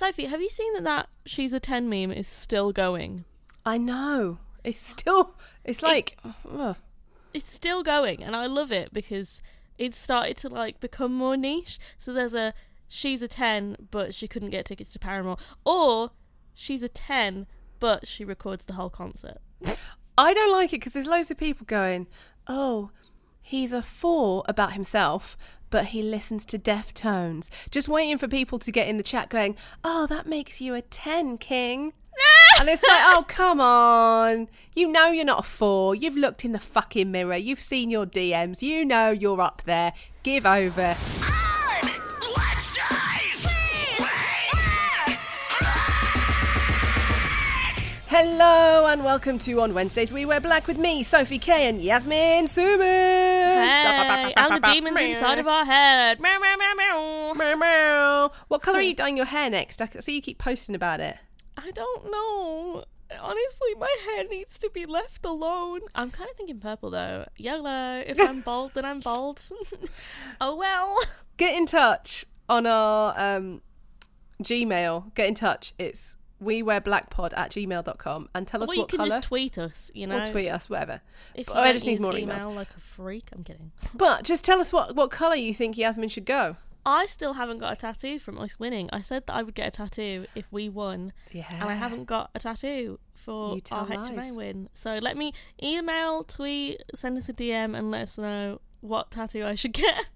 Sophie, have you seen that that she's a 10 meme is still going? I know. It's still. It's like. ugh. It's still going, and I love it because it's started to like become more niche. So there's a she's a 10, but she couldn't get tickets to Paramore, or she's a 10, but she records the whole concert. I don't like it because there's loads of people going, oh, he's a four about himself, but he listens to Deftones. Just waiting for people to get in the chat going, oh, that makes you a 10, King. and it's like, oh, come on. You know you're not a four. You've looked in the fucking mirror. You've seen your DMs. You know you're up there. Give over. Hello and welcome to On Wednesdays We Wear Black with me, Sophie K and Yasmin Suman. Hey, and the demons inside of our head. Meow, meow, meow, meow. Meow, meow. What colour are you dyeing your hair next? I see you keep posting about it. I don't know. Honestly, my hair needs to be left alone. I'm kind of thinking purple though. Yellow. If I'm bald, then I'm bald. oh well. Get in touch on our um, Gmail. Get in touch. It's we wear blackpod at gmail.com and tell us Or you what can colour. just tweet us, you know. or tweet us, whatever. If you But I don't just need more email emails. like a freak. I'm kidding. But just tell us what, what colour you think Yasmin should go. I still haven't got a tattoo from us winning. I said that I would get a tattoo if we won, Yeah. and I haven't got a tattoo for You our HMA lies. win. So let me email, tweet, send us a DM, and let us know what tattoo I should get.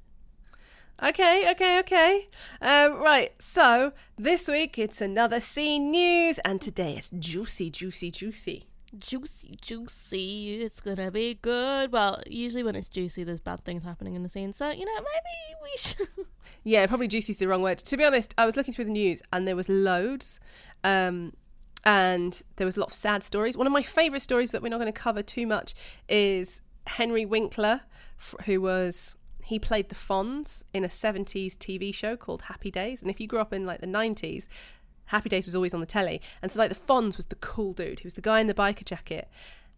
Okay, okay, okay. Um, right, so this week it's another scene news, and today it's juicy, juicy, juicy. juicy, juicy. It's gonna be good. Well, usually when it's juicy, there's bad things happening in the scene. So you know, maybe we should. Yeah, probably juicy's the wrong word. To be honest, I was looking through the news and there was loads. Um, and there was a lot of sad stories. One of my favourite stories that we're not going to cover too much is Henry Winkler, f- who was he played the Fonz in a 70s TV show called Happy Days. And if you grew up in like the 90s, Happy Days was always on the telly. And so like the Fonz was the cool dude. He was the guy in the biker jacket.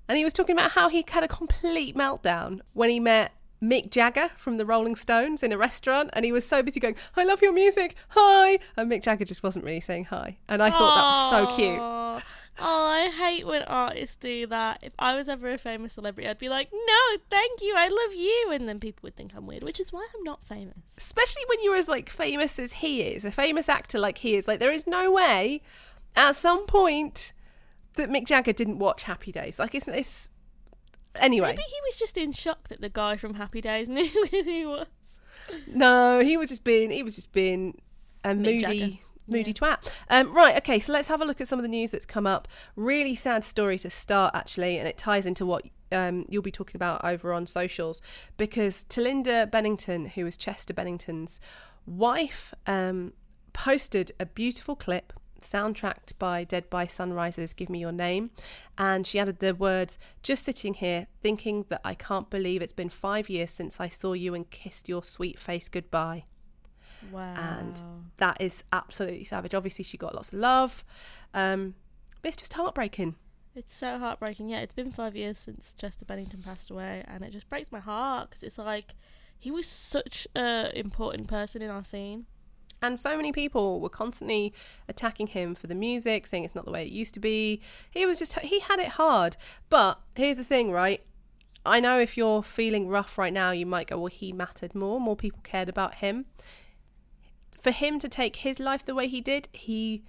And he was talking about how he had a complete meltdown when he met Mick Jagger from the Rolling Stones in a restaurant. And he was so busy going, I love your music. Hi. And Mick Jagger just wasn't really saying hi. And I thought that was so cute. Oh, I hate when artists do that. If I was ever a famous celebrity, I'd be like, "No, thank you, I love you," and then people would think I'm weird, which is why I'm not famous. Especially when you're as like famous as he is, a famous actor like he is. Like there is no way at some point that Mick Jagger didn't watch Happy Days. Like isn't this anyway. Maybe he was just in shock that the guy from Happy Days knew who he was. No, he was just being he was just being a Mick moody Jagger. Moody twat. Um, right, okay, so let's have a look at some of the news that's come up. Really sad story to start actually, and it ties into what um, you'll be talking about over on socials because Talinda Bennington, who is Chester Bennington's wife, um, posted a beautiful clip soundtracked by Dead by Sunrise's Give Me Your Name. And she added the words, just sitting here thinking that I can't believe it's been five years since I saw you and kissed your sweet face goodbye. Wow. And that is absolutely savage. Obviously, she got lots of love. Um, but it's just heartbreaking. It's so heartbreaking. Yeah, it's been five years since Chester Bennington passed away, and it just breaks my heart because it's like he was such an important person in our scene. And so many people were constantly attacking him for the music, saying it's not the way it used to be. He was just, he had it hard. But here's the thing, right? I know if you're feeling rough right now, you might go, well, he mattered more. More people cared about him. For him to take his life the way he did, he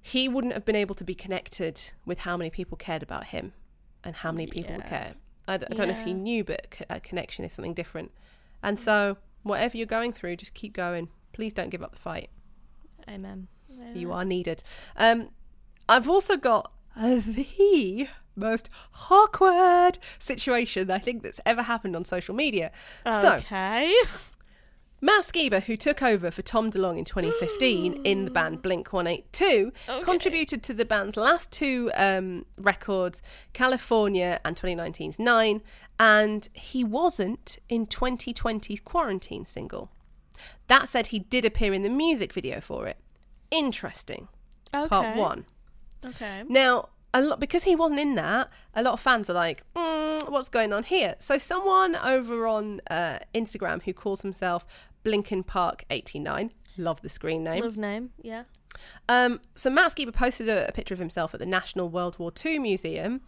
he wouldn't have been able to be connected with how many people cared about him and how many people Yeah. care. I, d- I don't know if he knew, but a connection is something different. And so, whatever you're going through, just keep going. Please don't give up the fight. Amen. You are needed. Um, I've also got the most awkward situation I think that's ever happened on social media. So, Okay. Matt Skiba, who took over for Tom DeLonge in 2015 in the band Blink 182, Okay. contributed to the band's last two um, records, California and 2019's Nine, and he wasn't in 2020's Quarantine single. That said, he did appear in the music video for it. Interesting. okay. Part one. Okay. Now, a lot because he wasn't in that. A lot of fans were like, mm, "What's going on here?" So, someone over on uh, Instagram who calls himself Blinken Park eighty nine, love the screen name, Love name. Yeah. Um, so Matt Skiba posted a, a picture of himself at the National World War II Museum,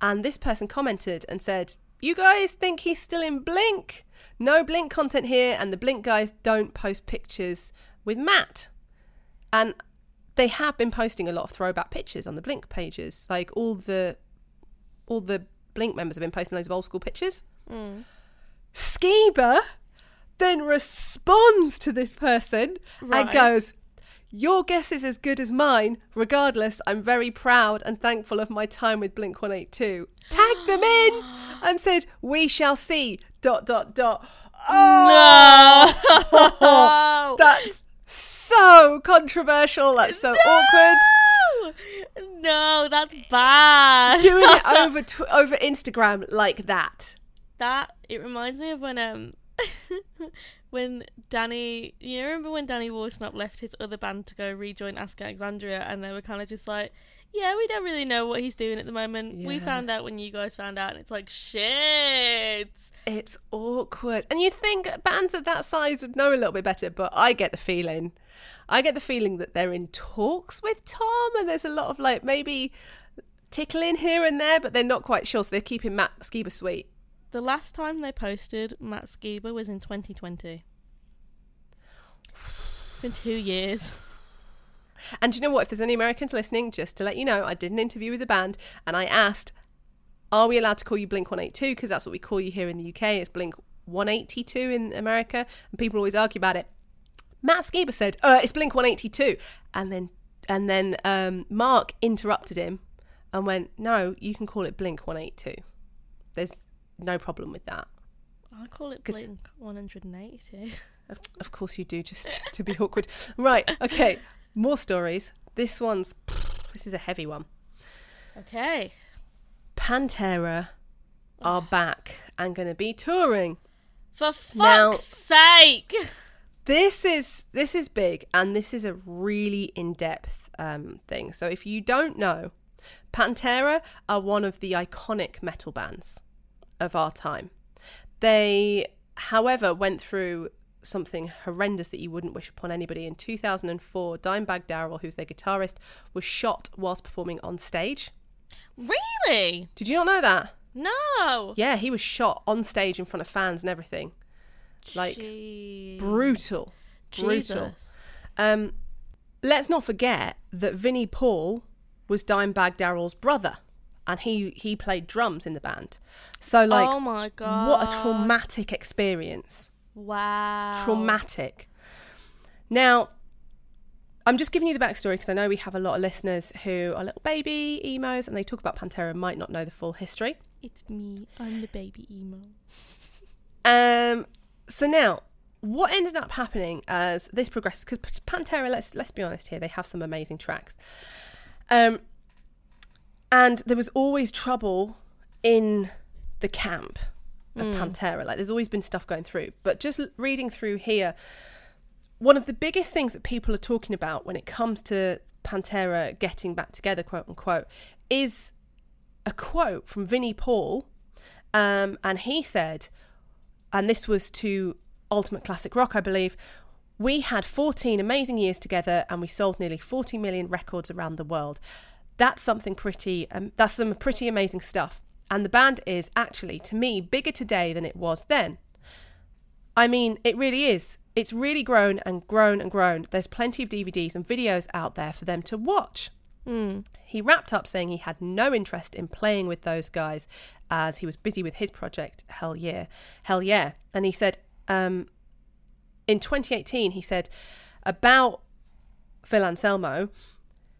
and this person commented and said, "You guys think he's still in Blink? No Blink content here, and the Blink guys don't post pictures with Matt." And they have been posting a lot of throwback pictures on the Blink pages. Like all the all the Blink members have been posting loads of old school pictures. Skiba then responds to this person and goes, Your guess is as good as mine. Regardless, I'm very proud and thankful of my time with Blink 182. Tagged them in and said, We shall see. Dot, dot, dot. Oh, that's so controversial. That's so awkward. No, that's bad. Doing it over tw- over Instagram like that. that it reminds me of when um when Danny you remember when Danny Worsnop left his other band to go rejoin Asking Alexandria and they were kind of just like yeah we don't really know what he's doing at the moment we found out when you guys found out and it's like shit It's awkward. And you'd think bands of that size would know a little bit better, but I get the feeling. I get the feeling that they're in talks with Tom and there's a lot of like maybe tickling here and there, but they're not quite sure. So they're keeping Matt Skiba sweet. The last time they posted Matt Skiba was in 2020. It's been two years And do you know what? If there's any Americans listening, just to let you know, I did an interview with the band and I asked, Are we allowed to call you Blink 182? Because that's what we call you here in the UK. It's Blink 182 in America. And people always argue about it. Matt Skiba said, uh, It's Blink 182. And then and then um, Mark interrupted him and went, No, you can call it Blink 182. There's no problem with that. I call it Blink 182 Of, of course you do, just to be awkward. Right, okay. More stories. This one's, this is a heavy one. okay Pantera are back and going to be touring. for fuck's Now- sake This is this is big, and this is a really in depth um, thing. So if you don't know, Pantera are one of the iconic metal bands of our time. They, however, went through something horrendous that you wouldn't wish upon anybody. In 2004, Dimebag Darrell, who's their guitarist, was shot whilst performing on stage. really Did you not know that? no Yeah, he was shot on stage in front of fans and everything. Like Jeez. brutal, brutal. Jesus. Um, let's not forget that Vinnie Paul was Dimebag Darrell's brother, and he he played drums in the band. So like, oh my god what a traumatic experience! wow Traumatic. Now, I'm just giving you the backstory because I know we have a lot of listeners who are little baby emos, and they talk about Pantera and might not know the full history. it's me i'm the baby emo Um, so now, what ended up happening as this progresses? Because Pantera, let's let's be honest here, they have some amazing tracks. Um, and there was always trouble in the camp of Pantera. Like, there's always been stuff going through. But just reading through here, one of the biggest things that people are talking about when it comes to Pantera getting back together, quote unquote, is a quote from Vinnie Paul. Um, and he said, and this was to Ultimate Classic Rock, I believe. We had 14 amazing years together and we sold nearly 40 million records around the world. That's something pretty, um, that's some pretty amazing stuff. And the band is actually, to me, bigger today than it was then. I mean, it really is. It's really grown and grown and grown. There's plenty of DVDs and videos out there for them to watch. He wrapped up saying he had no interest in playing with those guys as he was busy with his project, Hell Yeah. Hell Yeah. And he said, um, in 2018, he said about Phil Anselmo,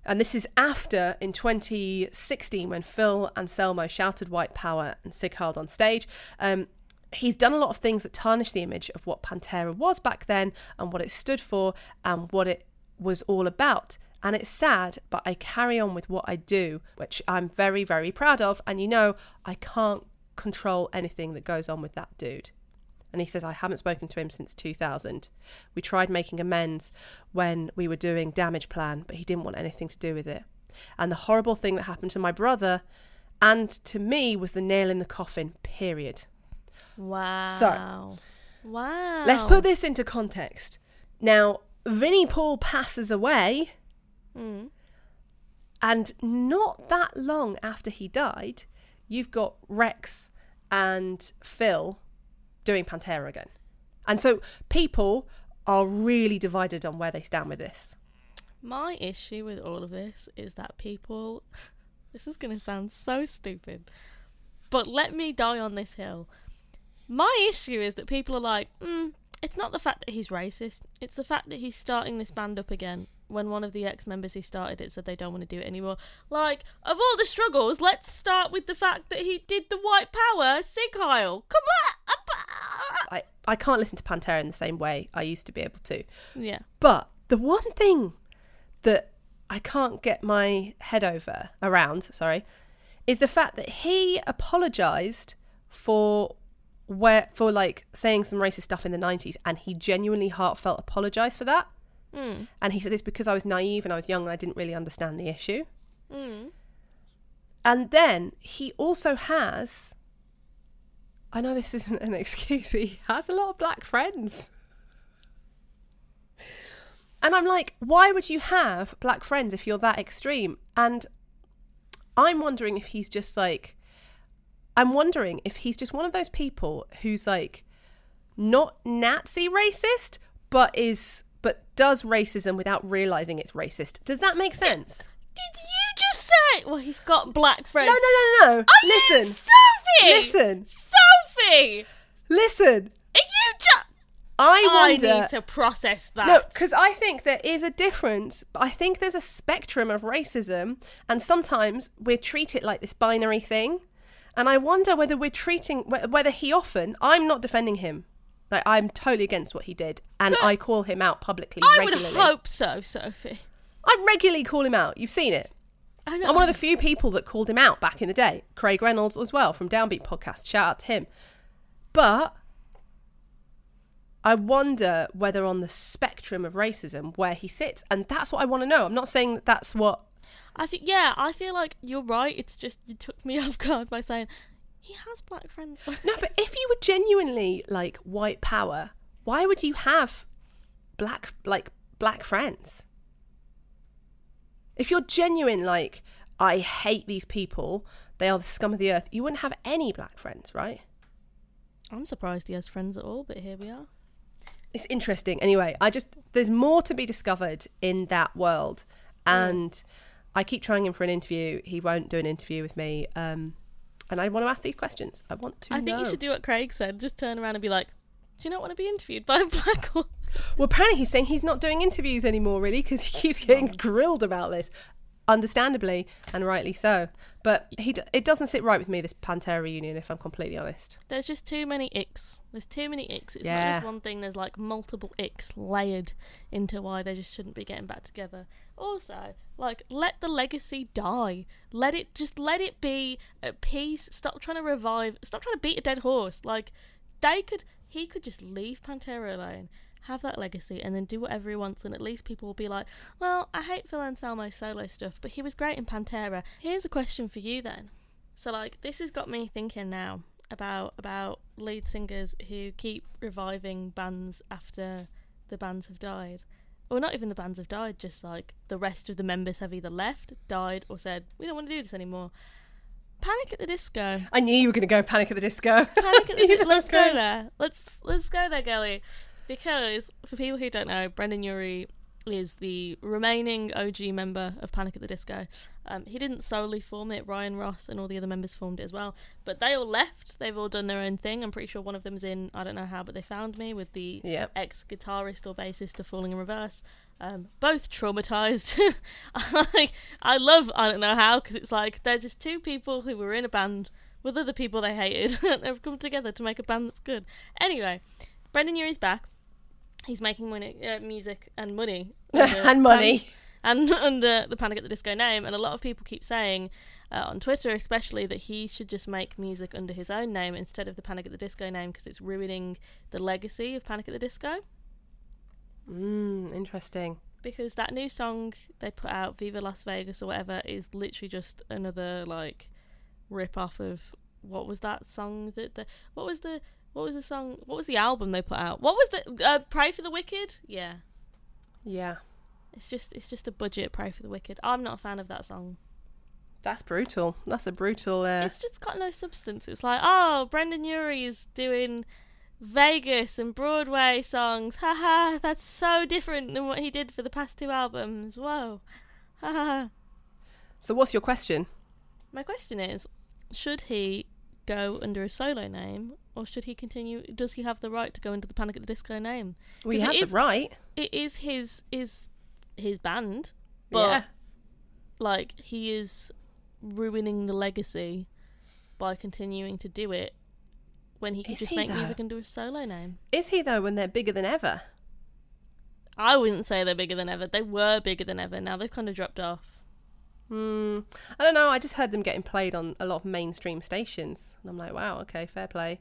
and this is after in 2016 when Phil Anselmo shouted white power and Sieg Heil on stage. Um, he's done a lot of things that tarnish the image of what Pantera was back then and what it stood for and what it was all about. And it's sad, but I carry on with what I do, which I'm very, very proud of. And you know, I can't control anything that goes on with that dude. And he says, I haven't spoken to him since 2000. We tried making amends when we were doing Damageplan, but he didn't want anything to do with it. And the horrible thing that happened to my brother and to me was the nail in the coffin, period. Wow. So, wow. Let's put this into context. Now, Vinnie Paul passes away Mm. And not that long after he died, you've got Rex and Phil doing Pantera again. And so people are really divided on where they stand with this. My issue with all of this is that people. This is going to sound so stupid, but let me die on this hill. My issue is that people are like, mm, it's not the fact that he's racist, it's the fact that he's starting this band up again when one of the ex members who started it said they don't want to do it anymore. Like, of all the struggles, let's start with the fact that he did the white power Sieg Heil. Come on! I, I can't listen to Pantera in the same way I used to be able to. Yeah. But the one thing that I can't get my head over around, sorry, is the fact that he apologized for where for like saying some racist stuff in the 90s and he genuinely heartfelt apologized for that. Mm. And he said it's because I was naive and I was young and I didn't really understand the issue. Mm. And then he also has I know this isn't an excuse, but he has a lot of black friends. And I'm like, why would you have black friends if you're that extreme? And I'm wondering if he's just like, I'm wondering if he's just one of those people who's like not Nazi racist, but is but does racism without realizing it's racist. Does that make sense? Did you just say? Well, he's got black friends. No, no, no, no. You Listen, Sophie? listen, Sophie! Listen. Are you just. I I need to process that. No, because I think there is a difference. I think there's a spectrum of racism, and sometimes we treat it like this binary thing. And I wonder whether we're treating whether he often. I'm not defending him. Like I'm totally against what he did, and I call him out publicly I would regularly. hope so, Sophie. I regularly call him out. You've seen it. I know. I'm one of the few people that called him out back in the day. Craig Reynolds as well from Downbeat Podcast. Shout out to him. But I wonder whether on the spectrum of racism where he sits, and that's what I want to know. I'm not saying that that's what. I think yeah, I feel like you're right. It's just you took me off guard by saying he has black friends. No, but if you were genuinely like white power, why would you have black like black friends? If you're genuine, like I hate these people, they are the scum of the earth. You wouldn't have any black friends, right? I'm surprised he has friends at all, but here we are. it's interesting. Anyway, I just there's more to be discovered in that world, and I keep trying him for an interview. He won't do an interview with me, um, and I want to ask these questions. I want to. I think you should do what Craig said. Just turn around and be like, "Do you not want to be interviewed by a black woman?" Well, apparently he's saying he's not doing interviews anymore, really, because he keeps getting grilled about this. Understandably and rightly so, but he d- it doesn't sit right with me this Pantera reunion. If I'm completely honest, There's just too many icks. There's too many icks. It's not just one thing. There's like multiple icks layered into why they just shouldn't be getting back together. Also, like let the legacy die. Let it just let it be at peace. Stop trying to revive. Stop trying to beat a dead horse. Like they could. He could just leave Pantera alone. Have that legacy and then do whatever he wants, and at least people will be like, Well, I hate Phil Anselmo's solo stuff, but he was great in Pantera. Here's a question for you then. So like this has got me thinking now about about lead singers who keep reviving bands after the bands have died. Or not even the bands have died, just like the rest of the members have either left, died, or said, We don't want to do this anymore. Panic at the Disco. I knew you were going to go Panic at the Disco. Panic at the Disco. Let's go there. Let's let's go there, girlie. Because for people who don't know, Brendon Urie is the remaining OG member of Panic at the Disco. Um, he didn't solely form it. Ryan Ross and all the other members formed it as well. But they all left. They've all done their own thing. I'm pretty sure one of them's in. I don't know how, but they found me with the Yep. ex guitarist or bassist of Falling in Reverse. Um, both traumatized. I, I love I don't know how because it's like they're just two people who were in a band with other people they hated and they've come together to make a band that's good. Anyway, Brendon Urie's back. He's making money, uh, music and money and money. Pan- and under the Panic at the Disco name. And a lot of people keep saying uh, on Twitter, especially, that he should just make music under his own name instead of the Panic at the Disco name because it's ruining the legacy of Panic at the Disco Mm, interesting. because that new song they put out, Viva Las Vegas or whatever, is literally just another like rip off of what was that song that the what was the what was the song what was the album they put out? What was the uh, Pray for the Wicked? Yeah, Yeah. It's just it's just a budget pray for the wicked. I'm not a fan of that song. That's brutal. That's a brutal. Uh, It's just got no substance. It's like, oh, Brendon Urie is doing Vegas and Broadway songs. Haha, that's so different than what he did for the past two albums. Whoa. Haha. so, what's your question? My question is, should he go under a solo name or should he continue does he have the right to go under the Panic at the Disco name? Well, you 'Cause have it the is- right. It is his is his band, but yeah. like he is ruining the legacy by continuing to do it when he could Is just he, make though? music under a solo name. Is he though? When they're bigger than ever. I wouldn't say they're bigger than ever. They were bigger than ever. Now they've kind of dropped off. Hmm. I don't know. I just heard them getting played on a lot of mainstream stations, and I'm like, wow, okay, fair play.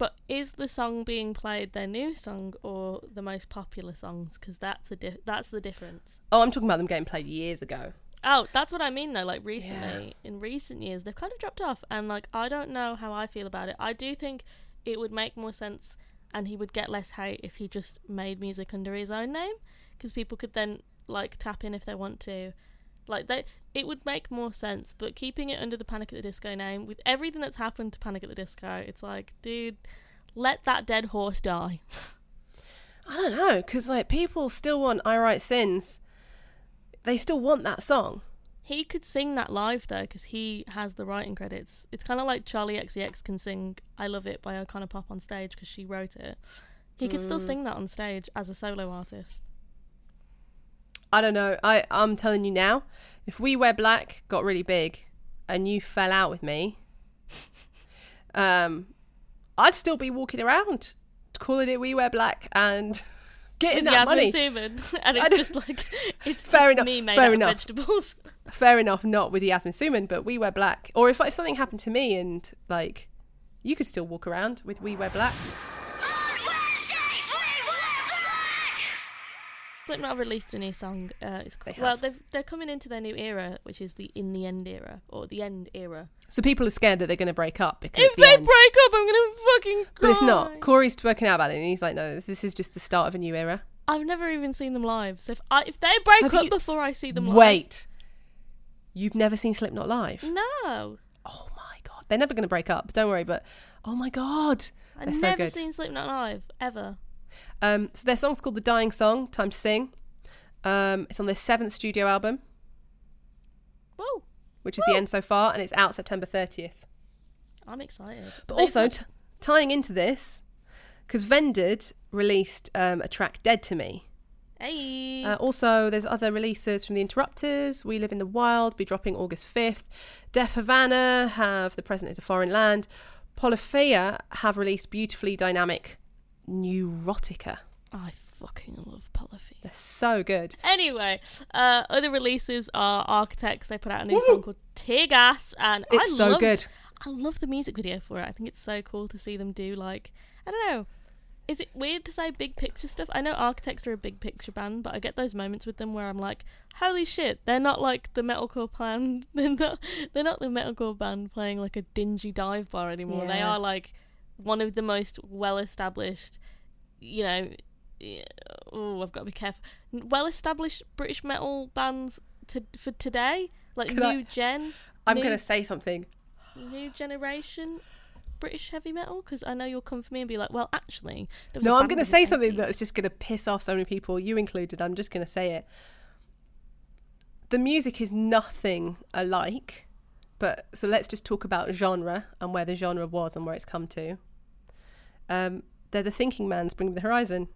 But is the song being played their new song or the most popular songs? Because that's a di- that's the difference. Oh, I'm talking about them getting played years ago. Oh, that's what I mean though. Like recently, in recent years, they've kind of dropped off, and like I don't know how I feel about it. I do think it would make more sense, and he would get less hate if he just made music under his own name, because people could then like tap in if they want to. Like they, it would make more sense. But keeping it under the Panic at the Disco name, with everything that's happened to Panic at the Disco, it's like, dude, let that dead horse die. I don't know, because like people still want "I Write Sins." They still want that song. He could sing that live though, because he has the writing credits. It's kind of like Charli XCX can sing "I Love It" by Icona Pop on stage because she wrote it. He could still mm. sing that on stage as a solo artist. I don't know. I I'm telling you now, if We Wear Black got really big, and you fell out with me, um, I'd still be walking around calling it We Wear Black and getting that Yasmin money. Suman, and it's just like it's Fair just enough, me made fair out enough. vegetables. Fair enough, not with Yasmin Suman, but We Wear Black. Or if if something happened to me and like, you could still walk around with We Wear Black. Slipknot released a new song. Uh, it's They called, well, they've, they're coming into their new era, which is the In the End era or the End era. So people are scared that they're going to break up because If the they end. break up, I'm gonna fucking cry. But it's not. Corey's spoken out about it, and he's like, "No, this is just the start of a new era." I've never even seen them live. So if I, if they break Have up you- before I see them live, Wait, you've never seen Slipknot live? no, Oh my god, they're never going to break up. Don't worry. But oh my god, I've so never good. seen Slipknot live ever. Um, so their song's called "The Dying Song." Time to sing. Um, it's on their seventh studio album, Whoa, which is the end so far, and it's out September thirtieth. I'm excited. But also t- tying into this, because Vended released um, a track "Dead to Me." hey, Uh, also, there's other releases from the Interrupters. We Live in the Wild be dropping August 5th. Def Havana have The Present is a Foreign Land. Polyphia have released beautifully dynamic Neurotica. I fucking love Polyphia. They're so good. Anyway, uh, other releases are Architects. They put out a new song called Tear Gas, and It's I so good. I love the music video for it. I think it's so cool to see them do like I don't know. Is it weird to say big picture stuff? I know Architects are a big picture band, but I get those moments with them where I'm like, "Holy shit!" They're not like the metalcore band. They're not. They're not the metalcore band playing like a dingy dive bar anymore. They are like one of the most well-established, you know. Oh, I've got to be careful. Well-established British metal bands to for today, like Can I- new gen. I'm new- to say something. new generation British heavy metal? Because I know you'll come for me and be like, well, actually, No, I'm going to in the say something 80s." that's just going to piss off so many people, you included. I'm just going to say it. The music is nothing alike, but so let's just talk about genre and where the genre was and where it's come to. Um, they're the thinking man's Bring Me the Horizon.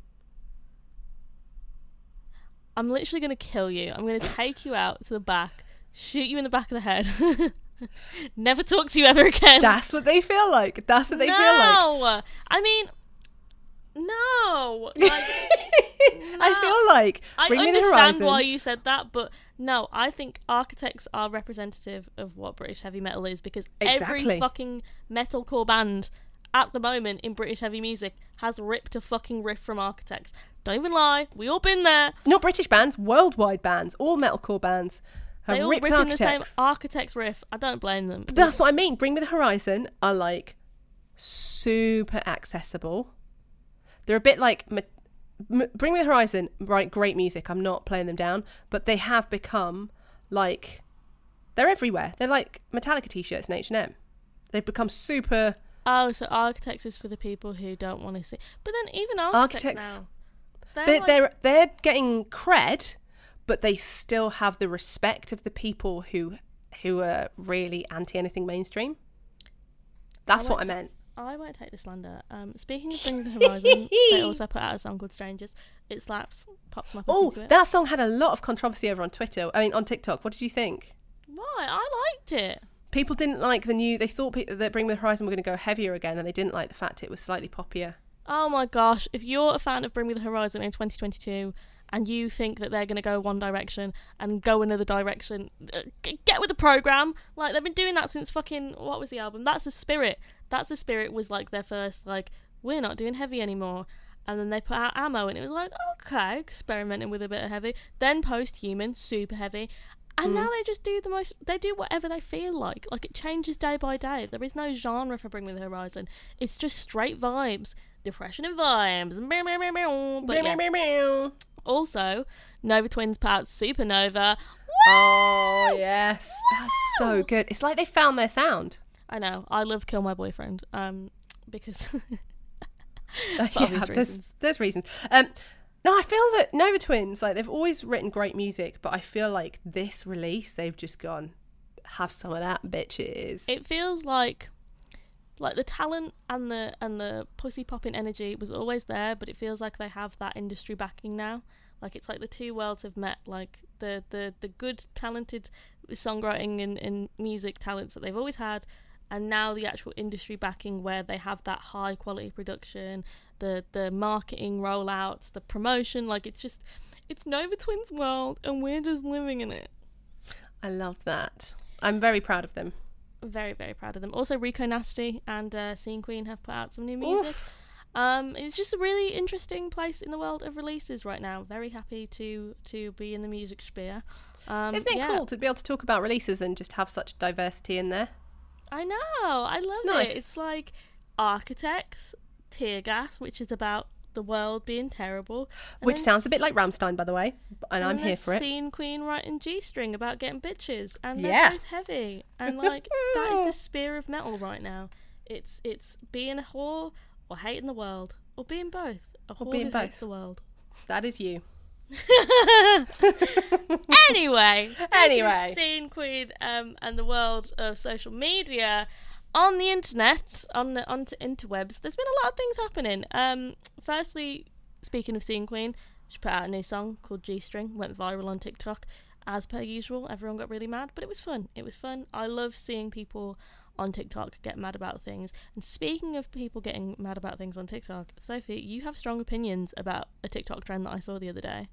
I'm literally going to kill you. I'm going to take you out to the back, shoot you in the back of the head, never talk to you ever again. That's what they feel like. That's what they no! feel like. No. I mean, no. Like, I feel like I Bring Me the understand why you said that, but no, I think architects are representative of what British heavy metal is because Exactly. every fucking metalcore band at the moment in British heavy music has ripped a fucking riff from architects. Don't even lie, we all been there. Not British bands, worldwide bands, all metalcore bands have They all ripped ripping architects. the same architects riff. I don't blame them. That's what I mean. Bring Me the Horizon are like super accessible. They're a bit like Bring Me the Horizon, right? Great music. I'm not playing them down, but they have become like they're everywhere. They're like Metallica t-shirts and H and M. They've become super. Oh, so architects is for the people who don't want to see. But then even architects, Architects- now, they're, They're like- they're they're getting cred, but they still have the respect of the people who who are really anti anything mainstream. That's what I meant. I won't take the slander. Um, speaking of Bring the Horizon, they also put out a song called Strangers. It slaps, pops my Oh, that song had a lot of controversy over on Twitter. I mean, on TikTok. What did you think? Why? I liked it. People didn't like the new. They thought pe- that Bring Me the Horizon were going to go heavier again, and they didn't like the fact it was slightly poppier. Oh my gosh, if you're a fan of Bring Me the Horizon in 2022 and you think that they're going to go one direction and go another direction, uh, get with the program. Like, they've been doing that since fucking, what was the album? That's the Spirit. That's the Spirit was like their first, like, we're not doing heavy anymore. And then they put out Ammo and it was like, okay, experimenting with a bit of heavy. Then Post Human, super heavy. And now they just do the most, they do whatever they feel like. Like, it changes day by day. There is no genre for Bring Me the Horizon. It's just straight vibes. Depression and vibes. Meow, meow, meow, meow. But yeah. Meow, meow, meow. Also, Nova Twins part Supernova. Oh yes, that's so good. It's like they found their sound. I know. I love Kill My Boyfriend. Um, because yeah, obvious there's reasons. there's reasons. Um, no, I feel that Nova Twins like they've always written great music, but I feel like this release they've just gone have some of that, bitches. it feels like like the talent and the and the pussy popping energy was always there, but it feels like they have that industry backing now. Like it's like the two worlds have met. Like the the the good talented songwriting and, and music talents that they've always had, and now the actual industry backing where they have that high quality production, the the marketing rollouts, the promotion. Like it's just it's Nova Twins world, and we're just living in it. I love that. I'm very proud of them. very very proud of them. Also, Rico Nasty and uh, Scene Queen have put out some new music. Oof. Um, it's just a really interesting place in the world of releases right now. Very happy to to be in the music sphere. Um, Isn't it yeah. cool to be able to talk about releases and just have such diversity in there? I know. I love It's nice. it. It's like Architects, Tear Gas, which is about the world being terrible. and Which sounds a bit like Rammstein, by the way, and I'm here for it. Scene Queen writing G string about getting bitches, and they're Yeah. both heavy, and like that is the spear of metal right now. It's it's being a whore or hating the world, or being both. A whore being who hates both. the world. That is you. Anyway, Anyway. Scene Queen um, and the world of social media. On the internet, on the onto interwebs, there's been a lot of things happening. Um, firstly, speaking of Scene Queen, she put out a new song called G String, went viral on TikTok. As per usual, everyone got really mad, but it was fun. It was fun. I love seeing people on TikTok get mad about things. And speaking of people getting mad about things on TikTok, Sophie, you have strong opinions about a TikTok trend that I saw the other day.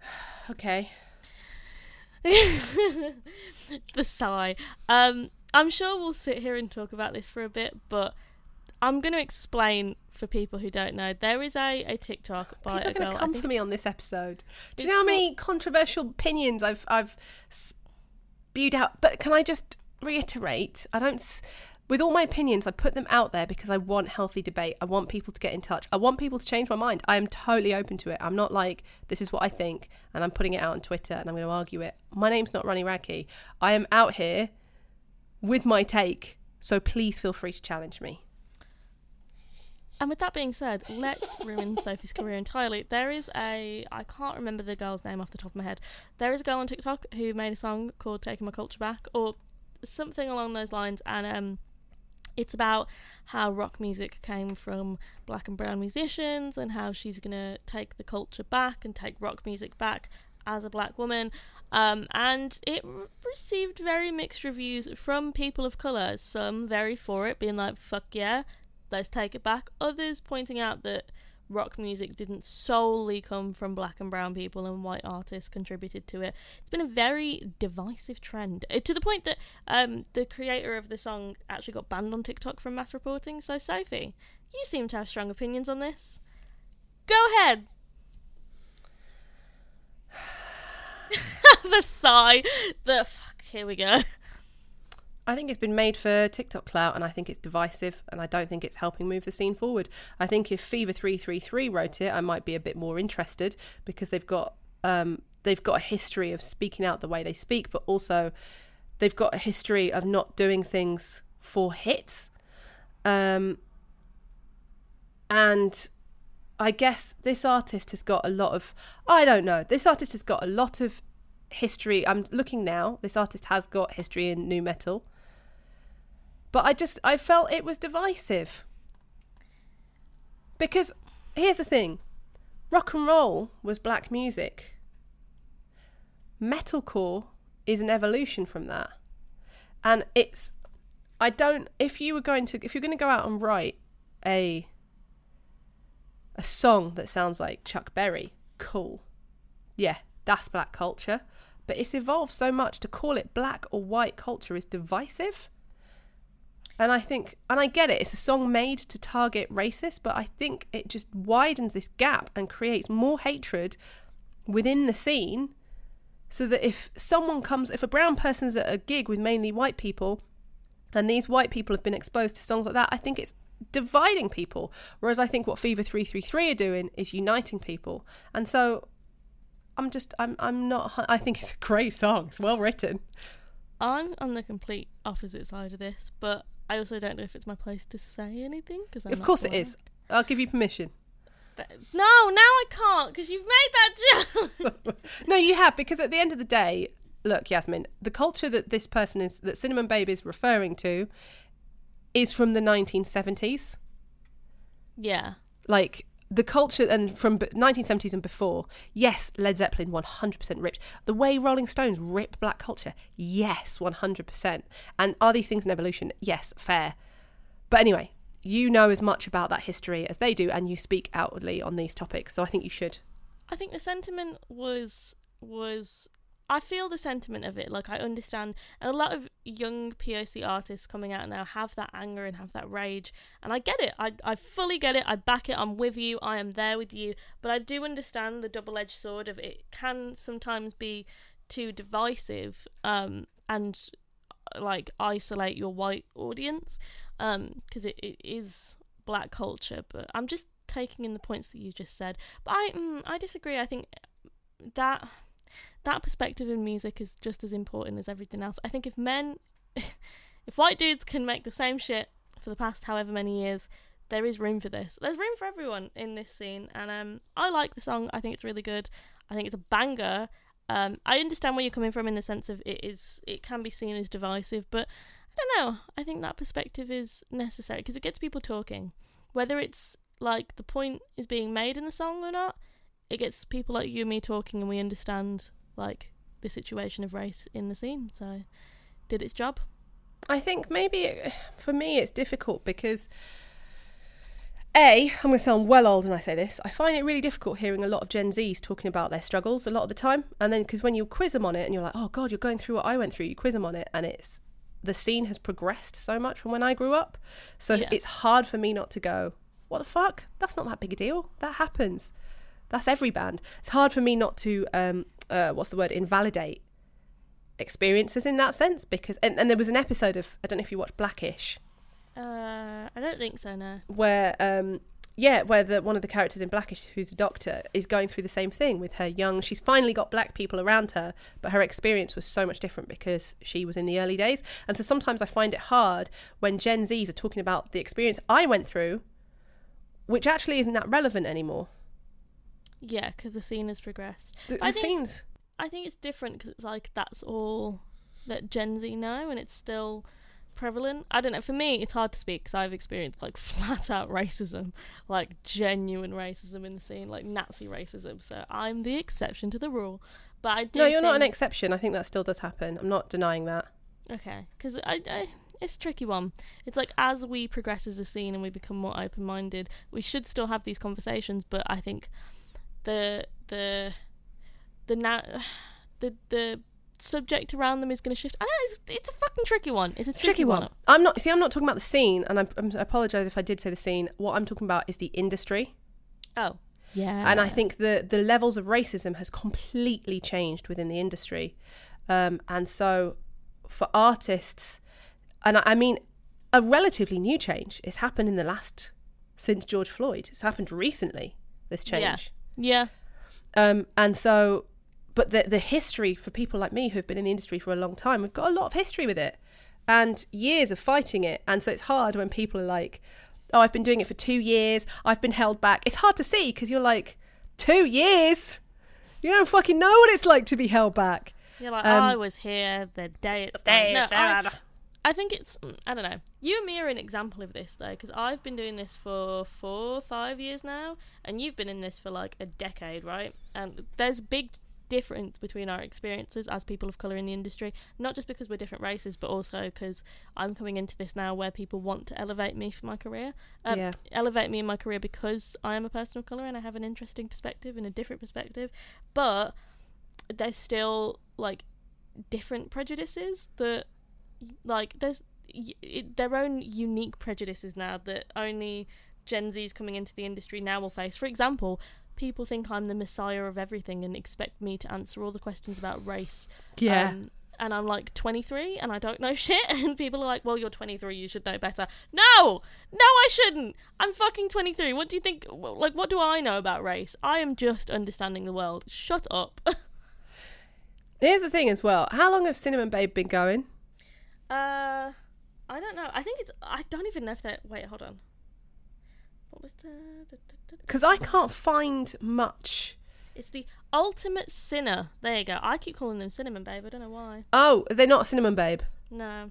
Okay. the sigh. Um, I'm sure we'll sit here and talk about this for a bit, but I'm going to explain for people who don't know. There is a, a TikTok by People are a going girl. to come for me on this episode. Do you know how many controversial opinions I've I've spewed out? But can I just reiterate? I don't. With all my opinions, I put them out there because I want healthy debate. I want people to get in touch. I want people to change my mind. I am totally open to it. I'm not like this is what I think and I'm putting it out on Twitter and I'm going to argue it. My name's not Ronnie Radke. I am out here with my take. So please feel free to challenge me. And with that being said, let's ruin Sophie's career entirely. There is a I can't remember the girl's name off the top of my head. There is a girl on TikTok who made a song called "Taking My Culture Back" or something along those lines, and um, it's about how rock music came from black and brown musicians and how she's gonna take the culture back and take rock music back as a black woman. Um, and it received very mixed reviews from people of color. Some very for it, being like, "Fuck yeah." let's take it back. Others pointing out that rock music didn't solely come from black and brown people and white artists contributed to it. It's been a very divisive trend uh, to the point that um, the creator of the song actually got banned on TikTok from mass reporting. So, Sophie, you seem to have strong opinions on this. Go ahead. the sigh. The fuck. Here we go. I think it's been made for TikTok clout, and I think it's divisive, and I don't think it's helping move the scene forward. I think if Fever three three three wrote it, I might be a bit more interested because they've got um, they've got a history of speaking out the way they speak, but also they've got a history of not doing things for hits. Um, and I guess this artist has got a lot of I don't know. This artist has got a lot of history. I'm looking now. This artist has got history in nu metal. But I just I felt it was divisive. Because here's the thing. Rock and roll was black music. Metalcore is an evolution from that. And it's I don't if you were going to if you're going to go out and write a a song that sounds like Chuck Berry, cool. Yeah, that's black culture. But it's evolved so much to call it black or white culture is divisive. And I think, and I get it, it's a song made to target racists, but I think it just widens this gap and creates more hatred within the scene. So that if someone comes, if a brown person's at a gig with mainly white people, and these white people have been exposed to songs like that, I think it's dividing people. Whereas I think what Fever 333 are doing is uniting people. And so I'm just, I'm, I'm not, I think it's a great song. It's well written. I'm on the complete opposite side of this, but I also don't know if it's my place to say anything because I of course it is. I'll give you permission. No, now I can't because you've made that joke. no, you have because at the end of the day, look, Yasmin, the culture that this person is that Cinnamon Babe is referring to is from the 1970s. yeah, Like the culture and from 1970s and before. Yes, Led Zeppelin 100% ripped. The way Rolling Stones rip black culture. Yes, 100%. And are these things an evolution? Yes, fair. But anyway, you know as much about that history as they do and you speak outwardly on these topics. So I think you should. I think the sentiment was was I feel the sentiment of it. Like I understand, and a lot of young POC artists coming out now have that anger and have that rage, and I get it. I I fully get it. I back it. I'm with you. I am there with you. But I do understand the double edged sword of it can sometimes be too divisive, um, and uh, like isolate your white audience, um, because it, it is black culture. But I'm just taking in the points that you just said. But I mm, I disagree. I think that that perspective in music is just as important as everything else. I think if men, if white dudes can make the same shit for the past however many years, there is room for this. There's room for everyone in this scene, and um, I like the song. I think it's really good. I think it's a banger. Um, I understand where you're coming from in the sense of it is it can be seen as divisive, but I don't know. I think that perspective is necessary because it gets people talking, whether it's like the point is being made in the song or not. It gets people like you and me talking, and we understand like the situation of race in the scene. So, did its job. I think maybe it, for me it's difficult because a I'm going to sound well old when I say this. I find it really difficult hearing a lot of Gen Zs talking about their struggles a lot of the time, and then because when you quiz them on it and you're like, oh god, you're going through what I went through, you quiz them on it, and it's the scene has progressed so much from when I grew up, so Yeah. it's hard for me not to go, what the fuck? That's not that big a deal. That happens. That's every band. It's hard for me not to um uh, what's the word invalidate experiences in that sense because and, and there was an episode of I don't know if you watched Blackish Uh, I don't think so. No. where um yeah where the one of the characters in Blackish who's a doctor is going through the same thing with her young she's finally got black people around her but her experience was so much different because she was in the early days and so sometimes I find it hard when Gen Zs are talking about the experience I went through which actually isn't that relevant anymore Yeah, because the scene has progressed. the, I the think it's- scenes I think it's different because it's like that's all that Gen Z know, and it's still prevalent. I don't know. For me, it's hard to speak because I've experienced like flat out racism, like genuine racism in the scene, like Nazi racism. So I'm the exception to the rule. But I do. no you're not an exception I think that still does happen I'm not denying that Okay, because I, I, it's a tricky one. It's like as we progress as a scene and we become more open minded, we should still have these conversations. But I think the the the na- the the subject around them is going to shift. I know. It's, it's a fucking tricky one. It's a a tricky one. I'm not. See, I'm not talking about the scene, and I, I'm, I apologize if I did say the scene. What I'm talking about is the industry, Oh, yeah. and I think the the levels of racism has completely changed within the industry, um, and so for artists, and I, I mean, a relatively new change. It's happened in the last since George Floyd. It's happened recently. This change. Yeah. Um, and so, but the the history for people like me who've been in the industry for a long time, we've got a lot of history with it, and years of fighting it. And so it's hard when people are like, "Oh, I've been doing it for two years. I've been held back." It's hard to see because you're like, two years. You don't fucking know what it's like to be held back. You're like, Um, I was here the day it day started. No, I, started. I think it's, mm, I don't know. You and me are an example of this, though, because I've been doing this for four, five years now, and you've been in this for like a decade, right? And there's big difference between our experiences as people of colour in the industry, not just because we're different races, but also because I'm coming into this now where people want to elevate me for my career. Um, Yeah. Elevate me in my career because I am a person of colour and I have an interesting perspective and a different perspective. But there's still like different prejudices that like there's it, their own unique prejudices now that only Gen Zs coming into the industry now will face. For example, people think I'm the messiah of everything and expect me to answer all the questions about race. Um, and I'm like 23 and I don't know shit. And people are like, well, you're 23, you should know better. No! No, I shouldn't! I'm fucking 23. What do you think? Like, what do I know about race? I am just understanding the world. Shut up. Here's the thing as well. How long have Cinnamon Babe been going? Uh, I don't know. I think it's. I don't even know if they're. Wait, hold on. What was the? Because I can't find much. It's the ultimate sinner. There you go. I keep calling them cinnamon babe. I don't know why. Oh, are they're not Cinnamon Babe. No.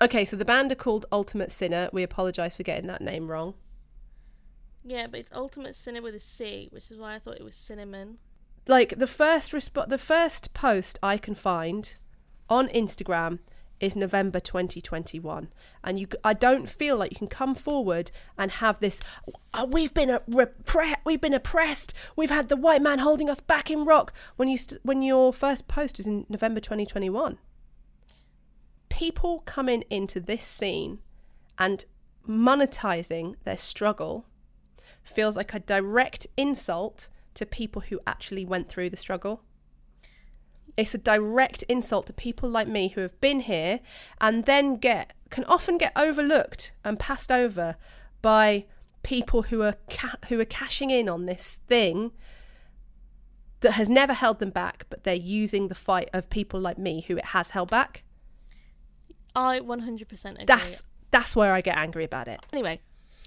Okay, so the band are called Ultimate Sinner. We apologise for getting that name wrong. Yeah, but it's ultimate sinner with a C, which is why I thought it was cinnamon. Like the first resp- the first post I can find on Instagram is November 2021, and you I don't feel like you can come forward and have this. "Oh, we've been a repre- we've been oppressed. We've had the white man holding us back in rock. When you st- when your first post is in November 2021, people coming into this scene and monetizing their struggle feels like a direct insult to people who actually went through the struggle. It's a direct insult to people like me who have been here and then get can often get overlooked and passed over by people who are ca- who are cashing in on this thing that has never held them back, but they're using the fight of people like me who it has held back. I 100% agree. That's that's where I get angry about it. anyway.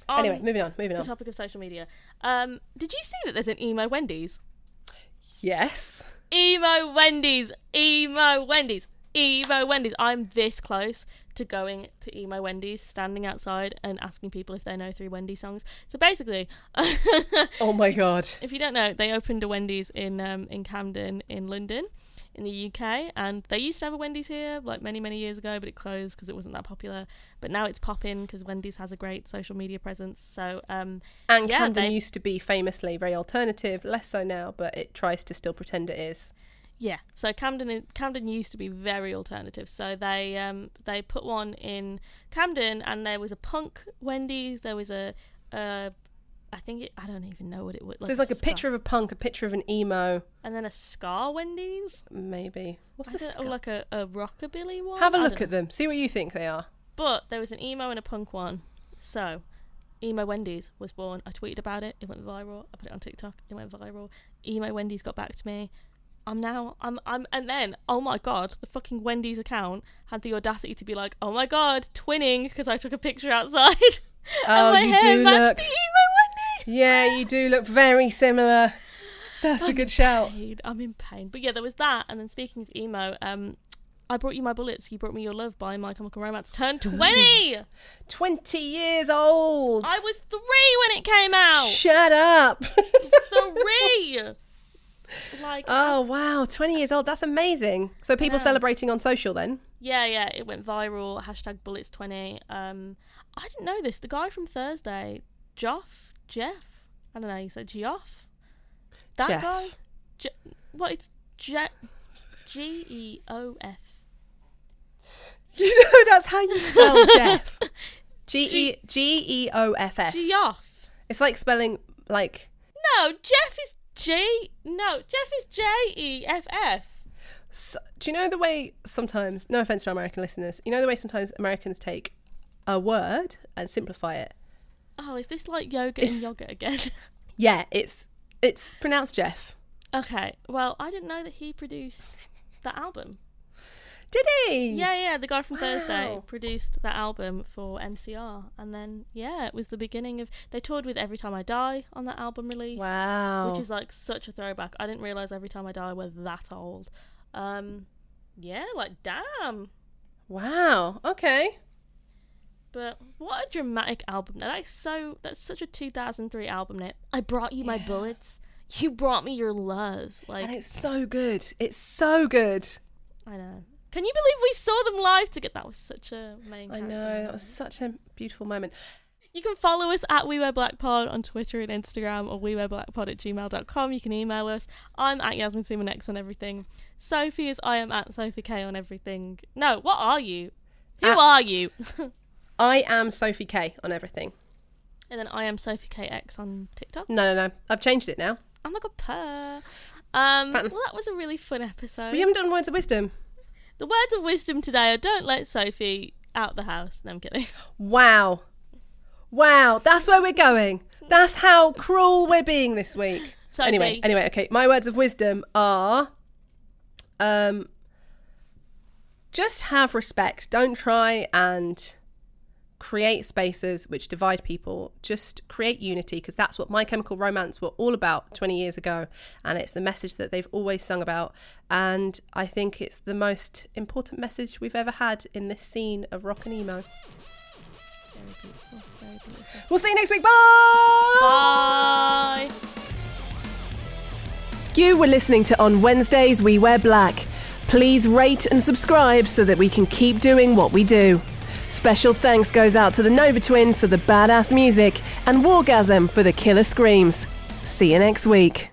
Anyway, on moving on, moving the on. topic of social media. Um, did you see that there's an emo Wendy's? Yes. Emo Wendy's, emo Wendy's, emo Wendy's. I'm this close to going to emo Wendy's, standing outside and asking people if they know three Wendy songs. So basically, Oh my god. if you don't know, they opened a Wendy's in um, in Camden in London, in the UK, and they used to have a Wendy's here like many many years ago, but it closed because it wasn't that popular. But now it's popping because Wendy's has a great social media presence. So um, And Yeah, Camden they- used to be famously very alternative, less so now, but it tries to still pretend it is. Yeah, so Camden Camden used to be very alternative. So they um they put one in Camden, and there was a punk Wendy's. There was a uh, I think it, I don't even know what it was. so there's like a ska- picture of a punk, a picture of an emo, and then a Ska Wendy's. maybe. What's this? like a, a rockabilly one. Have a I look at know. them. See what you think they are. But there was an emo and a punk one. So emo Wendy's was born. I tweeted about it. It went viral. I put it on TikTok. It went viral. Emo Wendy's got back to me. I'm now I'm I'm and then oh my god the fucking Wendy's account had the audacity to be like oh my god twinning because I took a picture outside Oh, and my you hair do matched look. the emo. Yeah, you do look very similar. That's a good shout. Pain. I'm in pain. But yeah, there was that. And then speaking of emo, um, I brought you my bullets. You brought me your love by My Chemical Romance. Turned twenty. 20 years old. I was three when it came out. Shut up. three. Like oh, wow. 20 years old. That's amazing. So people know. celebrating on social then? yeah, yeah, it went viral. Hashtag bullets twenty. Um, I didn't know this. The guy from Thursday, Joff, Jeff. I don't know. You said Geoff. That Jeff. guy. Je- what? It's Je- G E O F. You know that's how you spell Jeff. G E G E O F F. Geoff. It's like spelling like No, Jeff is J. No, Jeff is J E F F. So, do you know the way sometimes, no offense to our American listeners, you know the way sometimes Americans take a word and simplify it? Oh, is this like yoga It's- and yogurt again? Yeah, it's it's pronounced Jeff. okay. Well, I didn't know that he produced that album. Did he? Yeah, yeah. The guy from Thursday produced that album for MCR, and then yeah, it was the beginning of. They toured with Every Time I Die on that album release. Wow. which is like such a throwback. I didn't realize every time I die we're that old. Um, yeah, like damn. wow. Okay. But what a dramatic album! Now, That's so. That's such a 2003 album. Name. I brought you my Yeah. bullets. You brought me your love. Like And it's so good. It's so good. I know. Can you believe we saw them live together? That was such a main. I know. That was such a beautiful moment. You can follow us at We Wear Black Pod on Twitter and Instagram or we wear blackpod at gmail.com. You can email us. I'm at Yasmin Sumanex on everything. Sophie is I am at Sophie K on everything. No, what are you? Who At- are you? I am Sophie K on everything. and then I am Sophie KX on TikTok. No, no, no. I've changed it now. Oh my god, purr. Um, well, that was a really fun episode. We haven't done words of wisdom. The words of wisdom today are don't let Sophie out the house. No, I'm kidding. Wow. Wow. That's where we're going. That's how cruel we're being this week. Sophie. Anyway, anyway, okay. My words of wisdom are um just have respect. Don't try and create spaces which divide people. Just create unity because that's what My Chemical Romance were all about 20 years ago and it's the message that they've always sung about and I think it's the most important message we've ever had in this scene of rock and emo. Very beautiful. Very beautiful. We'll see you next week. Bye. Bye. You were listening to On Wednesdays We Wear Black. Please rate and subscribe so that we can keep doing what we do. Special thanks goes out to the Nova Twins for the badass music and Wargasm for the killer screams. See you next week.